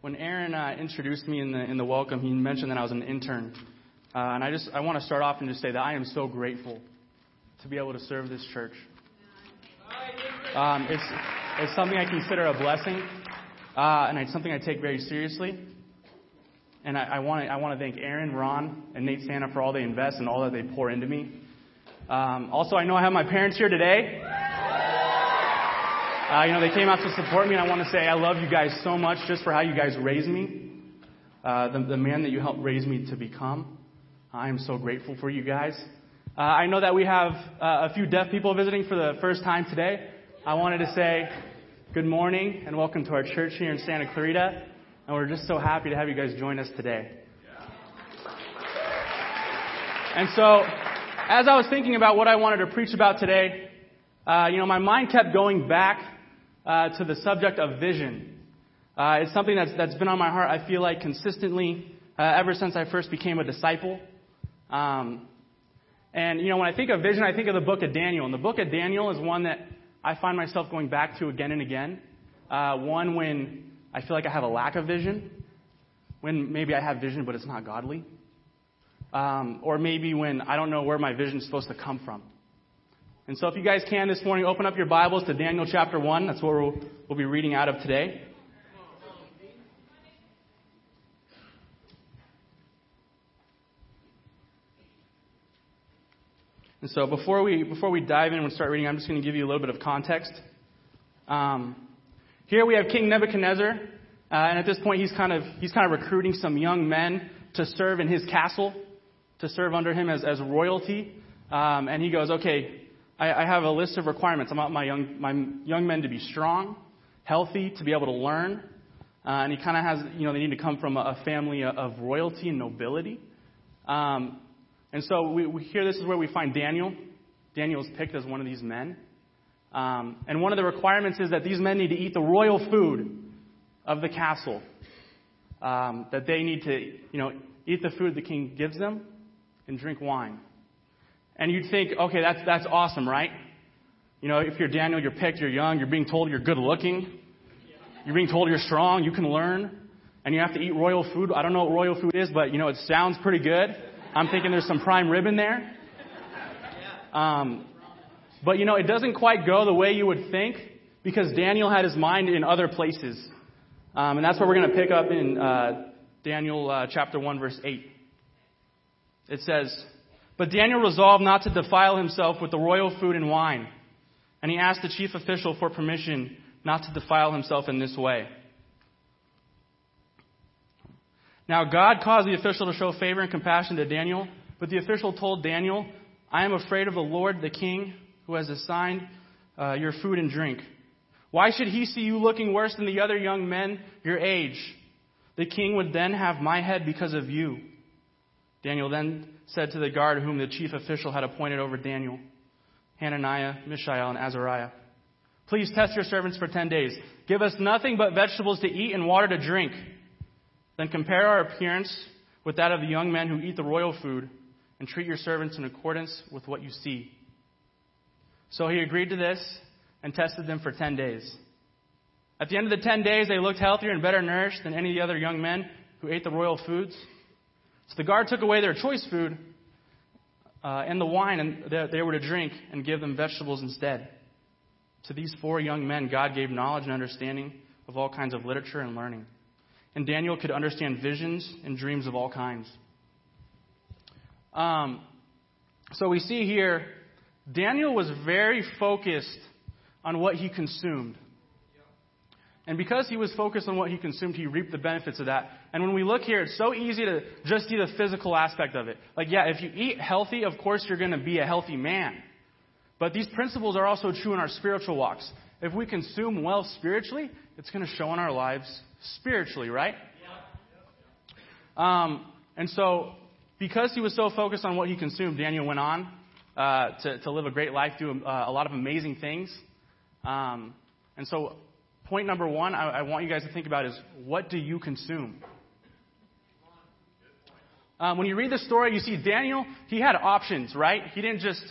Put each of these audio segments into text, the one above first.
when Aaron uh, introduced me in the in the welcome, he mentioned that I was an intern, uh, and I just I want to start off and just say that I am so grateful to be able to serve this church. Um, it's it's something I consider a blessing, uh, and it's something I take very seriously. And I want to I want to thank Aaron, Ron, and Nate Santa for all they invest and all that they pour into me. Um, also, I know I have my parents here today. Uh, you know, they came out to support me, and I want to say I love you guys so much just for how you guys raised me, uh, the, the man that you helped raise me to become. I am so grateful for you guys. Uh, I know that we have uh, a few deaf people visiting for the first time today. I wanted to say good morning and welcome to our church here in Santa Clarita, and we're just so happy to have you guys join us today. And so, as I was thinking about what I wanted to preach about today, uh, you know, my mind kept going back uh, to the subject of vision. Uh, it's something that's, that's been on my heart, I feel like, consistently uh, ever since I first became a disciple. Um, and, you know, when I think of vision, I think of the book of Daniel. And the book of Daniel is one that I find myself going back to again and again. Uh, one when I feel like I have a lack of vision, when maybe I have vision but it's not godly. Um, or maybe when I don't know where my vision is supposed to come from. And so, if you guys can this morning, open up your Bibles to Daniel chapter 1. That's what we'll, we'll be reading out of today. And so, before we, before we dive in and start reading, I'm just going to give you a little bit of context. Um, here we have King Nebuchadnezzar, uh, and at this point, he's kind, of, he's kind of recruiting some young men to serve in his castle, to serve under him as, as royalty. Um, and he goes, Okay, I, I have a list of requirements. I want my young, my young men to be strong, healthy, to be able to learn. Uh, and he kind of has, you know, they need to come from a, a family of royalty and nobility. Um, and so we, we here, this is where we find Daniel. Daniel is picked as one of these men. Um, and one of the requirements is that these men need to eat the royal food of the castle. Um, that they need to, you know, eat the food the king gives them and drink wine. And you'd think, okay, that's, that's awesome, right? You know, if you're Daniel, you're picked, you're young, you're being told you're good looking, you're being told you're strong, you can learn, and you have to eat royal food. I don't know what royal food is, but, you know, it sounds pretty good. I'm thinking there's some prime rib in there. Um, but, you know, it doesn't quite go the way you would think because Daniel had his mind in other places. Um, and that's what we're going to pick up in uh, Daniel uh, chapter 1, verse 8. It says, but Daniel resolved not to defile himself with the royal food and wine, and he asked the chief official for permission not to defile himself in this way. Now, God caused the official to show favor and compassion to Daniel, but the official told Daniel, I am afraid of the Lord, the king, who has assigned uh, your food and drink. Why should he see you looking worse than the other young men your age? The king would then have my head because of you. Daniel then said to the guard whom the chief official had appointed over Daniel, Hananiah, Mishael, and Azariah, Please test your servants for ten days. Give us nothing but vegetables to eat and water to drink. Then compare our appearance with that of the young men who eat the royal food, and treat your servants in accordance with what you see. So he agreed to this and tested them for ten days. At the end of the ten days, they looked healthier and better nourished than any of the other young men who ate the royal foods. So the guard took away their choice food uh, and the wine that they were to drink and give them vegetables instead. To these four young men, God gave knowledge and understanding of all kinds of literature and learning. And Daniel could understand visions and dreams of all kinds. Um, so we see here, Daniel was very focused on what he consumed. And because he was focused on what he consumed, he reaped the benefits of that. And when we look here, it's so easy to just see the physical aspect of it. Like, yeah, if you eat healthy, of course you're going to be a healthy man. But these principles are also true in our spiritual walks. If we consume well spiritually, it's going to show in our lives spiritually, right? Um, and so, because he was so focused on what he consumed, Daniel went on uh, to, to live a great life, do uh, a lot of amazing things. Um, and so, point number one I, I, want you guys to think about is what do you consume? Um, when you read the story, you see Daniel, he had options, right? He didn't just,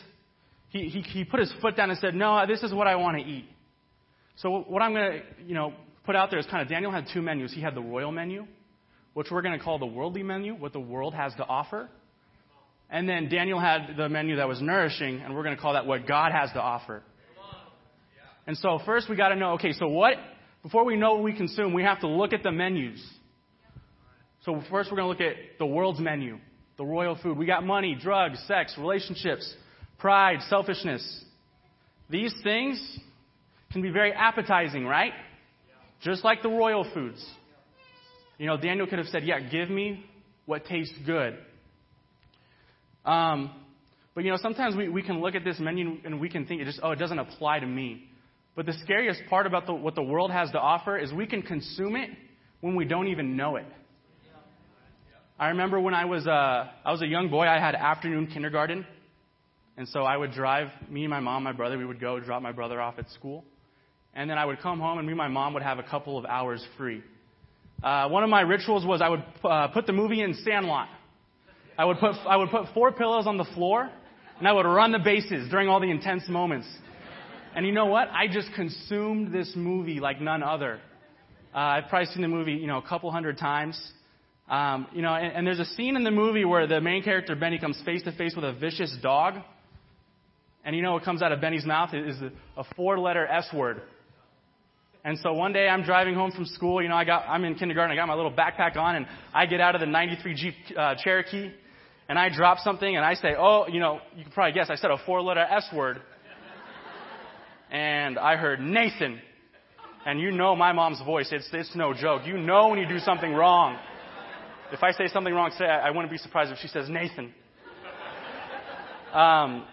he, he, he put his foot down and said, no, this is what I want to eat. So what I'm going to, you know, put out there is kind of Daniel had two menus. He had the royal menu, which we're going to call the worldly menu, what the world has to offer. And then Daniel had the menu that was nourishing, and we're going to call that what God has to offer. And so first we got to know, okay, so what, before we know what we consume, we have to look at the menus. So first we're going to look at the world's menu, the royal food. We got money, drugs, sex, relationships, pride, selfishness. These things can be very appetizing, right? Just like the royal foods. You know, Daniel could have said, yeah, give me what tastes good. Um, but you know, sometimes we, we can look at this menu and we can think it just, oh, it doesn't apply to me. But the scariest part about the, what the world has to offer is we can consume it when we don't even know it. I remember when I was uh, I was a young boy, I had afternoon kindergarten, and so I would drive me and my mom, my brother, we would go drop my brother off at school, and then I would come home and me and my mom would have a couple of hours free. Uh, one of my rituals was I would uh, put the movie in Sandlot. I would put I would put four pillows on the floor, and I would run the bases during all the intense moments. And you know what? I just consumed this movie like none other. Uh, I've probably seen the movie, you know, a couple hundred times. Um, you know, and, and there's a scene in the movie where the main character Benny comes face to face with a vicious dog, and you know what comes out of Benny's mouth is a four-letter S word. And so one day I'm driving home from school. You know, I got I'm in kindergarten. I got my little backpack on, and I get out of the '93 Jeep uh, Cherokee, and I drop something, and I say, "Oh, you know, you can probably guess I said a four-letter S word." and I heard Nathan. And you know my mom's voice. It's, it's no joke. You know when you do something wrong. If I say something wrong today, I, I wouldn't be surprised if she says Nathan. Um,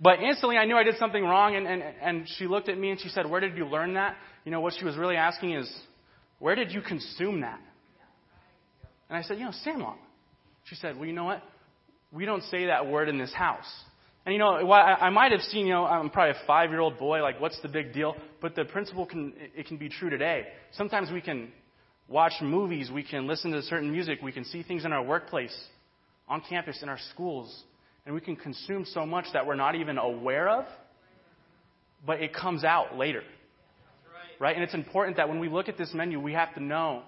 but instantly I knew I did something wrong, and, and, and she looked at me and she said, Where did you learn that? You know, what she was really asking is, Where did you consume that? And I said, You know, Sandlot. She said, Well, you know what? We don't say that word in this house. And you know, I might have seen, you know, I'm probably a five year old boy, like, what's the big deal? But the principle can, it can be true today. Sometimes we can watch movies, we can listen to certain music, we can see things in our workplace, on campus, in our schools, and we can consume so much that we're not even aware of, but it comes out later. Right? And it's important that when we look at this menu, we have to know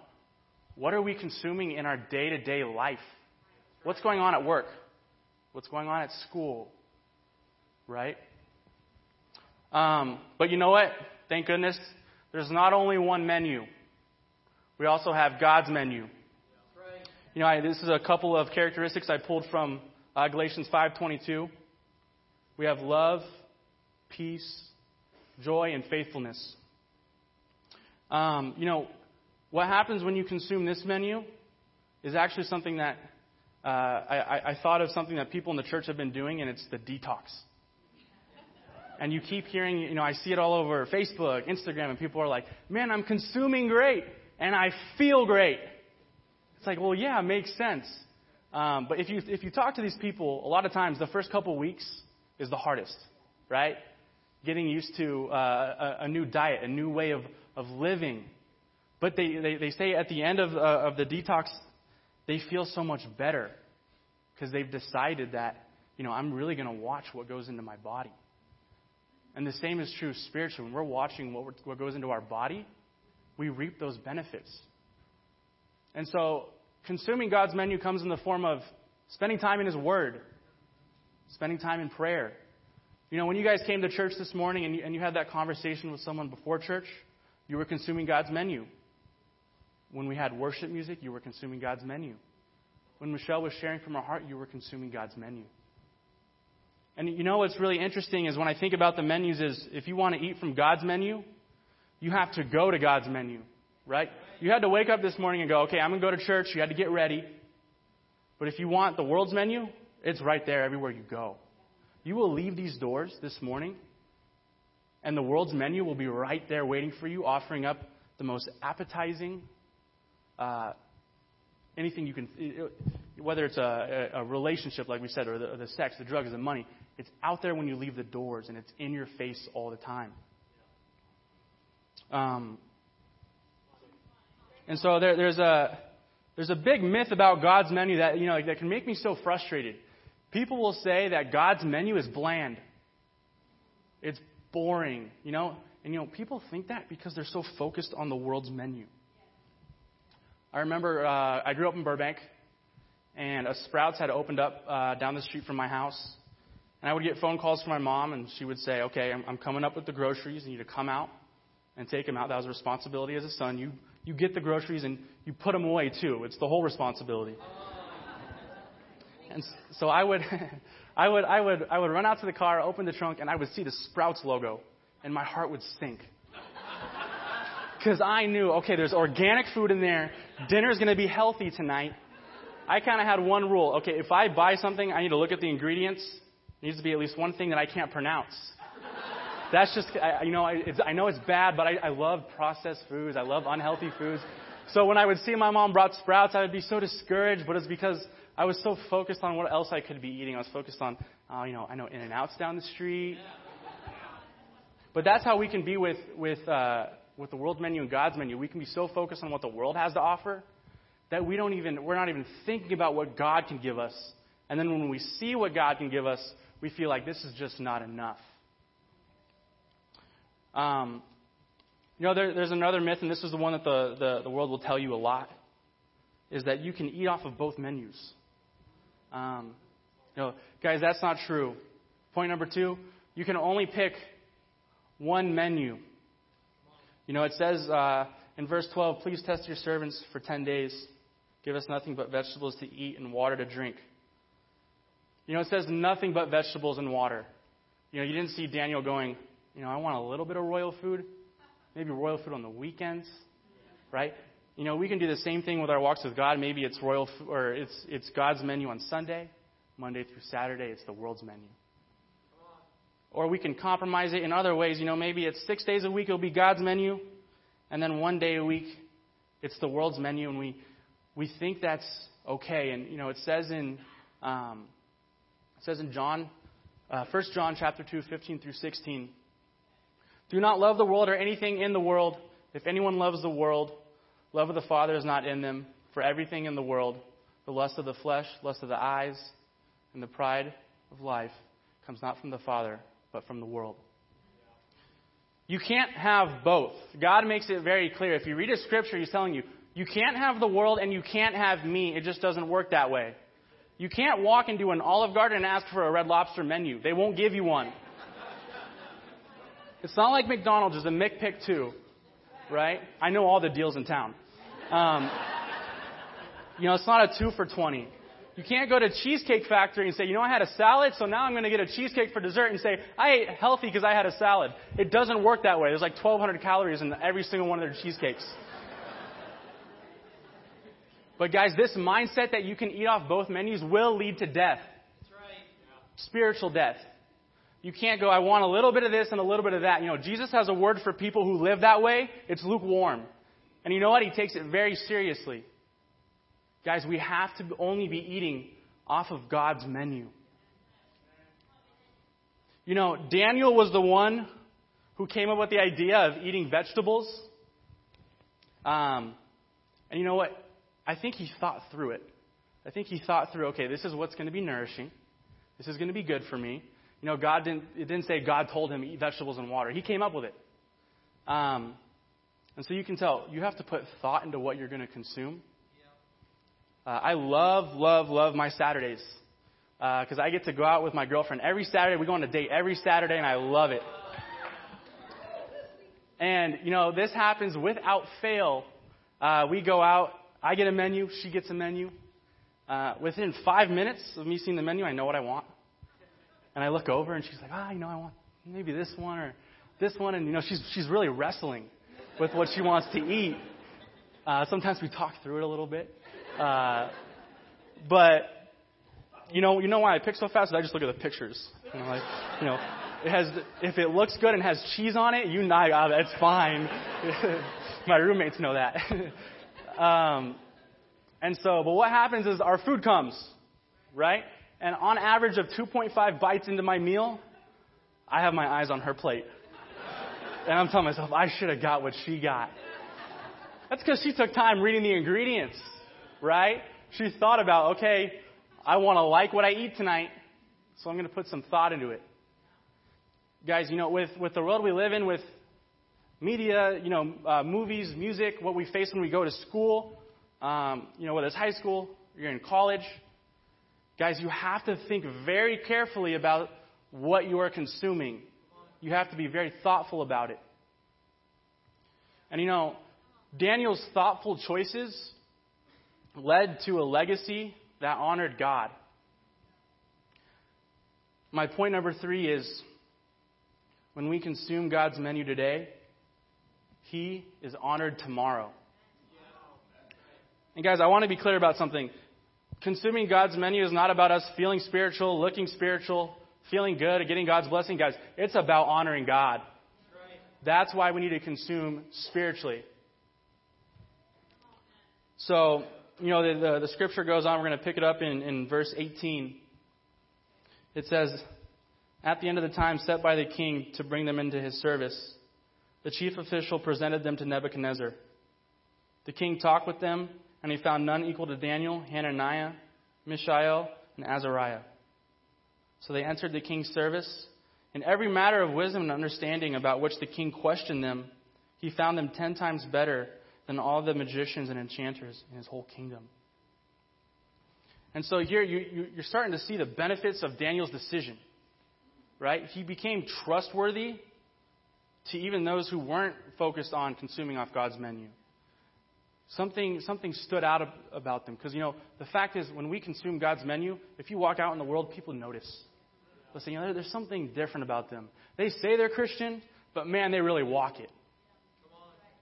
what are we consuming in our day to day life? What's going on at work? What's going on at school? right? Um, but you know what? Thank goodness, there's not only one menu. We also have God's menu. You know, I, this is a couple of characteristics I pulled from uh, Galatians 5:22. We have love, peace, joy, and faithfulness. Um, you know, what happens when you consume this menu is actually something that uh, I, I thought of something that people in the church have been doing, and it's the detox and you keep hearing, you know, I see it all over Facebook, Instagram, and people are like, man, I'm consuming great, and I feel great. It's like, well, yeah, makes sense. Um, but if you, if you talk to these people, a lot of times the first couple weeks is the hardest, right? Getting used to uh, a, a, new diet, a new way of, of living. But they, they, they say at the end of, uh, of the detox, they feel so much better because they've decided that, you know, I'm really going to watch what goes into my body. And the same is true spiritually. When we're watching what, what goes into our body, we reap those benefits. And so, consuming God's menu comes in the form of spending time in His Word, spending time in prayer. You know, when you guys came to church this morning and you, and you had that conversation with someone before church, you were consuming God's menu. When we had worship music, you were consuming God's menu. When Michelle was sharing from her heart, you were consuming God's menu. And you know what's really interesting is when I think about the menus is if you want to eat from God's menu, you have to go to God's menu, right? You had to wake up this morning and go, okay, I'm going to go to church. You had to get ready. But if you want the world's menu, it's right there everywhere you go. You will leave these doors this morning, and the world's menu will be right there waiting for you, offering up the most appetizing, uh, anything you can, whether it's a, a relationship, like we said, or the, or the sex, the drugs, the money. It's out there when you leave the doors, and it's in your face all the time. Um, and so there, there's a there's a big myth about God's menu that you know that can make me so frustrated. People will say that God's menu is bland. It's boring. You know, And you know, people think that because they're so focused on the world's menu. I remember uh, I grew up in Burbank, and a Sprouts had opened up uh, down the street from my house. And I would get phone calls from my mom, and she would say, Okay, I'm, I'm coming up with the groceries. You need to come out and take them out. That was a responsibility as a son. You, you get the groceries and you put them away, too. It's the whole responsibility. And so I would, I would, I would, I would run out to the car, open the trunk, and I would see the Sprouts logo, and my heart would sink. Because I knew, okay, there's organic food in there. Dinner's going to be healthy tonight. I kind of had one rule. Okay, if I buy something, I need to look at the ingredients. It needs to be at least one thing that I can't pronounce. That's just, I, you know, I, I know it's bad, but I, I love processed foods. I love unhealthy foods. So when I would see my mom brought sprouts, I would be so discouraged, but it's because I was so focused on what else I could be eating. I was focused on, uh, you know, I know In and Outs down the street. But that's how we can be with with uh, with the world's menu and God's menu. We can be so focused on what the world has to offer that we don't even we're not even thinking about what God can give us. And then when we see what God can give us, we feel like this is just not enough. Um, you know, there, there's another myth, and this is the one that the, the, the world will tell you a lot, is that you can eat off of both menus. Um, you know, guys, that's not true. Point number two, you can only pick one menu. You know, it says uh, in verse 12, please test your servants for 10 days. Give us nothing but vegetables to eat and water to drink. You know, it says nothing but vegetables and water. You know, you didn't see Daniel going, you know, I want a little bit of royal food, maybe royal food on the weekends, right? You know, we can do the same thing with our walks with God. Maybe it's royal or it's it's God's menu on Sunday, Monday through Saturday it's the world's menu. Or we can compromise it in other ways. You know, maybe it's six days a week it'll be God's menu, and then one day a week it's the world's menu, and we we think that's okay. And you know, it says in um, it says in John, uh, 1 John chapter 2, 15 through 16. Do not love the world or anything in the world. If anyone loves the world, love of the Father is not in them. For everything in the world, the lust of the flesh, lust of the eyes, and the pride of life, comes not from the Father, but from the world. You can't have both. God makes it very clear. If you read a scripture, He's telling you, you can't have the world and you can't have me. It just doesn't work that way. You can't walk into an Olive Garden and ask for a Red Lobster menu. They won't give you one. It's not like McDonald's is a McPick 2, right? I know all the deals in town. Um, you know, it's not a 2 for 20. You can't go to Cheesecake Factory and say, you know, I had a salad, so now I'm going to get a cheesecake for dessert and say, I ate healthy because I had a salad. It doesn't work that way. There's like 1,200 calories in every single one of their cheesecakes. But guys, this mindset that you can eat off both menus will lead to death. Right. Spiritual death. You can't go, I want a little bit of this and a little bit of that. You know, Jesus has a word for people who live that way. It's lukewarm. And you know what? He takes it very seriously. Guys, we have to only be eating off of God's menu. You know, Daniel was the one who came up with the idea of eating vegetables. Um, and you know what? I think he thought through it. I think he thought through, okay, this is what's going to be nourishing. This is going to be good for me. You know, God didn't, it didn't say God told him eat vegetables and water. He came up with it. Um, and so you can tell, you have to put thought into what you're going to consume. Uh, I love, love, love my Saturdays. Because uh, I get to go out with my girlfriend every Saturday. We go on a date every Saturday, and I love it. And, you know, this happens without fail. Uh, we go out, I get a menu, she gets a menu. Uh, within five minutes of me seeing the menu, I know what I want. And I look over and she's like, ah, you know, I want maybe this one or this one. And, you know, she's, she's really wrestling with what she wants to eat. Uh, sometimes we talk through it a little bit. Uh, but, you know, you know why I pick so fast? I just look at the pictures. You know, like, you know, it has, if it looks good and has cheese on it, you know, ah, that's fine. My roommates know that. um, and so, but what happens is our food comes, right? And on average of 2.5 bites into my meal, I have my eyes on her plate. And I'm telling myself, I should have got what she got. That's because she took time reading the ingredients, right? She thought about, okay, I want to like what I eat tonight, so I'm going to put some thought into it. Guys, you know, with, with the world we live in, with, media, you know, uh, movies, music, what we face when we go to school, um, you know, whether it's high school, you're in college. Guys, you have to think very carefully about what you are consuming. You have to be very thoughtful about it. And you know, Daniel's thoughtful choices led to a legacy that honored God. My point number three is when we consume God's menu today, He is honored tomorrow. And guys, I want to be clear about something. Consuming God's menu is not about us feeling spiritual, looking spiritual, feeling good, or getting God's blessing, guys. It's about honoring God. That's why we need to consume spiritually. So, you know, the, the, the scripture goes on. We're going to pick it up in, in verse 18. It says, At the end of the time set by the king to bring them into his service, the chief official presented them to Nebuchadnezzar. The king talked with them, and he found none equal to Daniel, Hananiah, Mishael, and Azariah. So they entered the king's service. In every matter of wisdom and understanding about which the king questioned them, he found them ten times better than all the magicians and enchanters in his whole kingdom. And so here you, you're starting to see the benefits of Daniel's decision, right? He became trustworthy to even those who weren't focused on consuming off God's menu. Something, something stood out about them. Because, you know, the fact is, when we consume God's menu, if you walk out in the world, people notice. Listen, you know, there's something different about them. They say they're Christian, but man, they really walk it.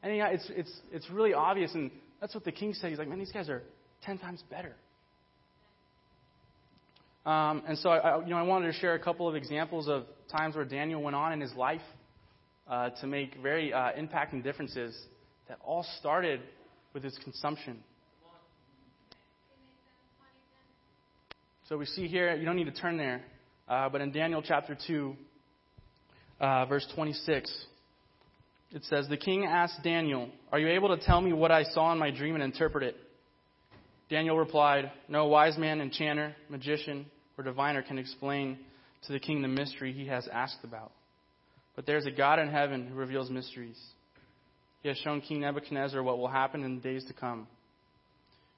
And yeah, it's, it's, it's really obvious. And that's what the king said. He's like, man, these guys are 10 times better. Um, and so I, you know, I wanted to share a couple of examples of times where Daniel went on in his life uh, to make very uh, impacting differences that all started with his consumption. So we see here, you don't need to turn there, uh, but in Daniel chapter 2, uh, verse 26, it says, The king asked Daniel, Are you able to tell me what I saw in my dream and interpret it? Daniel replied, No wise man, enchanter, magician, or diviner can explain to the king the mystery he has asked about. But there is a God in heaven who reveals mysteries. He has shown King Nebuchadnezzar what will happen in the days to come.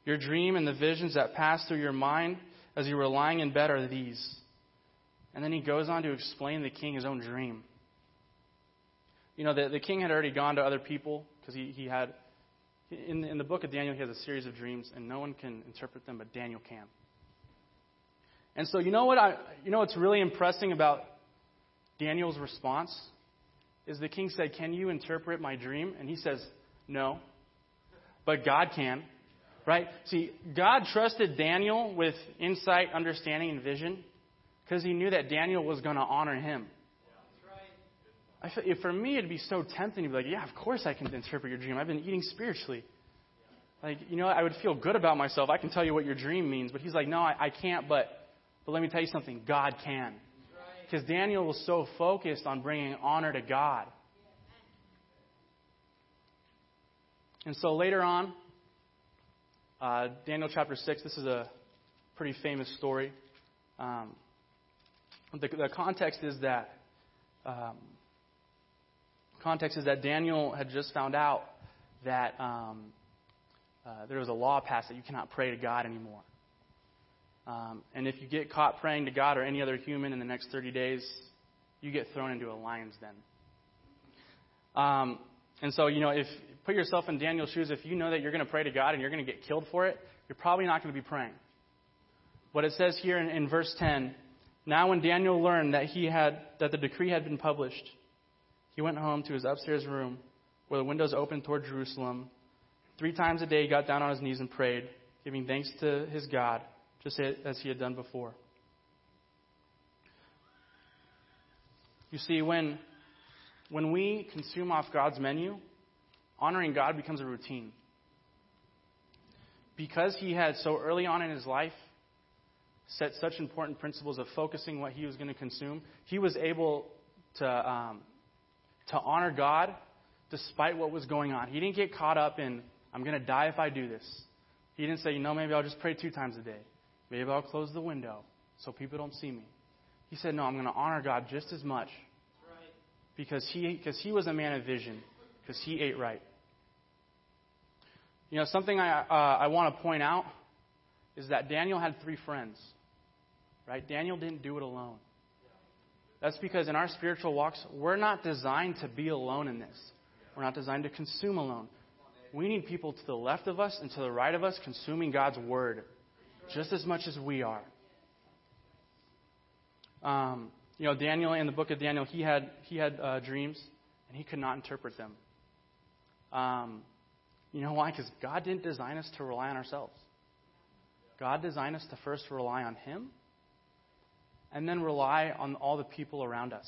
Your dream and the visions that pass through your mind as you were lying in bed are these. And then he goes on to explain the king his own dream. You know, the, the king had already gone to other people because he, he had, in, in the book of Daniel, he has a series of dreams, and no one can interpret them, but Daniel can. And so, you know what? I, you know what's really impressing about Daniel's response? Is the king said, Can you interpret my dream? And he says, No. But God can. Right? See, God trusted Daniel with insight, understanding, and vision because he knew that Daniel was going to honor him. I feel, for me, it'd be so tempting to be like, yeah, of course I can interpret your dream. I've been eating spiritually. Like, you know, I would feel good about myself. I can tell you what your dream means. But he's like, no, I, I can't, but, but let me tell you something. God can. Because Daniel was so focused on bringing honor to God. And so later on, uh, Daniel chapter 6, this is a pretty famous story. Um, the, the, context is that um, context is that Daniel had just found out that um, uh, there was a law passed that you cannot pray to God anymore. Um, and if you get caught praying to God or any other human in the next 30 days, you get thrown into a lion's den. Um, and so, you know, if put yourself in Daniel's shoes, if you know that you're going to pray to God and you're going to get killed for it, you're probably not going to be praying. What it says here in, in verse 10 Now, when Daniel learned that, he had, that the decree had been published, he went home to his upstairs room where the windows opened toward Jerusalem. Three times a day, he got down on his knees and prayed, giving thanks to his God, just as he had done before. You see, when, when we consume off God's menu, honoring God becomes a routine. Because he had so early on in his life set such important principles of focusing what he was going to consume, he was able to, um, to honor God despite what was going on. He didn't get caught up in, I'm going to die if I do this. He didn't say, you know, maybe I'll just pray two times a day. Maybe I'll close the window so people don't see me. He said, no, I'm going to honor God just as much because he, because he was a man of vision because he ate right. You know, something I, uh, I want to point out is that Daniel had three friends. Right? Daniel didn't do it alone. That's because in our spiritual walks, we're not designed to be alone in this. We're not designed to consume alone. We need people to the left of us and to the right of us consuming God's word just as much as we are. Um, you know, Daniel in the book of Daniel, he had he had uh, dreams and he could not interpret them. Um, you know why? Because God didn't design us to rely on ourselves. God designed us to first rely on Him and then rely on all the people around us.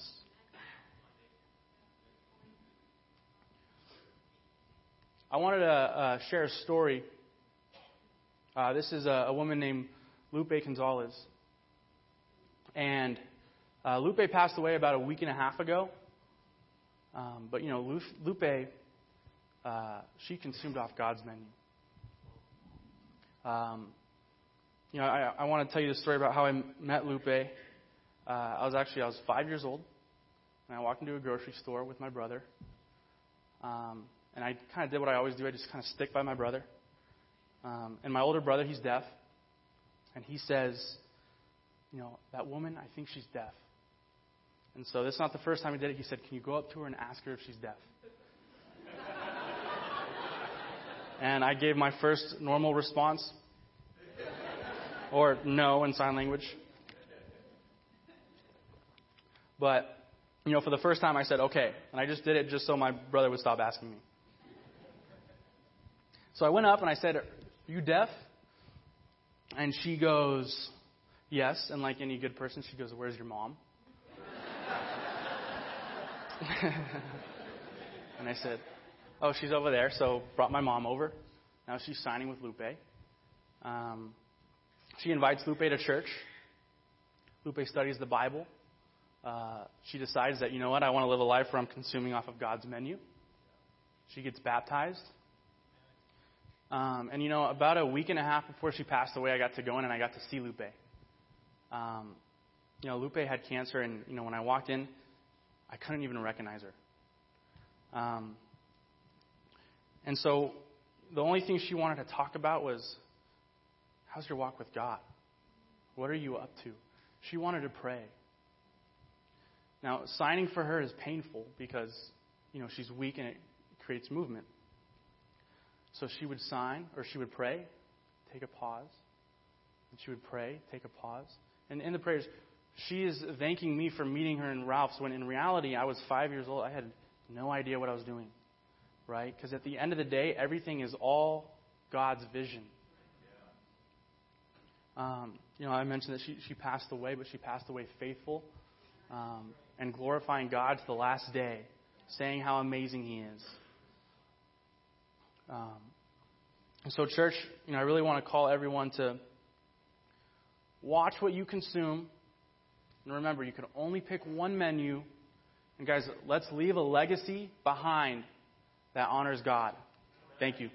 I wanted to uh, share a story. Uh, this is a, a, woman named Lupe Gonzalez. And uh, Lupe passed away about a week and a half ago. Um, but, you know, Lupe, uh, she consumed off God's menu. Um, you know, I, I want to tell you the story about how I met Lupe. Uh, I was actually I was five years old, and I walked into a grocery store with my brother. Um, and I kind of did what I always do. I just kind of stick by my brother. Um, and my older brother, he's deaf. And he says, you know, that woman, I think she's deaf. And so this is not the first time he did it. He said, Can you go up to her and ask her if she's deaf? and I gave my first normal response, or no in sign language. But, you know, for the first time I said, okay. And I just did it just so my brother would stop asking me. So I went up and I said, you deaf? And she goes, Yes. And like any good person, she goes, Where's your mom? and I said, Oh, she's over there. So brought my mom over. Now she's signing with Lupe. Um, she invites Lupe to church. Lupe studies the Bible. Uh, she decides that, you know what, I want to live a life where I'm consuming off of God's menu. She gets baptized. Um, and you know, about a week and a half before she passed away, I got to go in and I got to see Lupe. Um, you know, Lupe had cancer, and you know, when I walked in, I couldn't even recognize her. Um, and so, the only thing she wanted to talk about was, "How's your walk with God? What are you up to?" She wanted to pray. Now, signing for her is painful because you know she's weak and it creates movement. So she would sign, or she would pray, take a pause. And she would pray, take a pause. And in the prayers, she is thanking me for meeting her in Ralph's when in reality I was five years old. I had no idea what I was doing. Right? Because at the end of the day, everything is all God's vision. Um, you know, I mentioned that she, she passed away, but she passed away faithful um, and glorifying God to the last day, saying how amazing He is. Um, and so, church, you know, I really want to call everyone to watch what you consume. And remember, you can only pick one menu. And guys, let's leave a legacy behind that honors God. Thank you.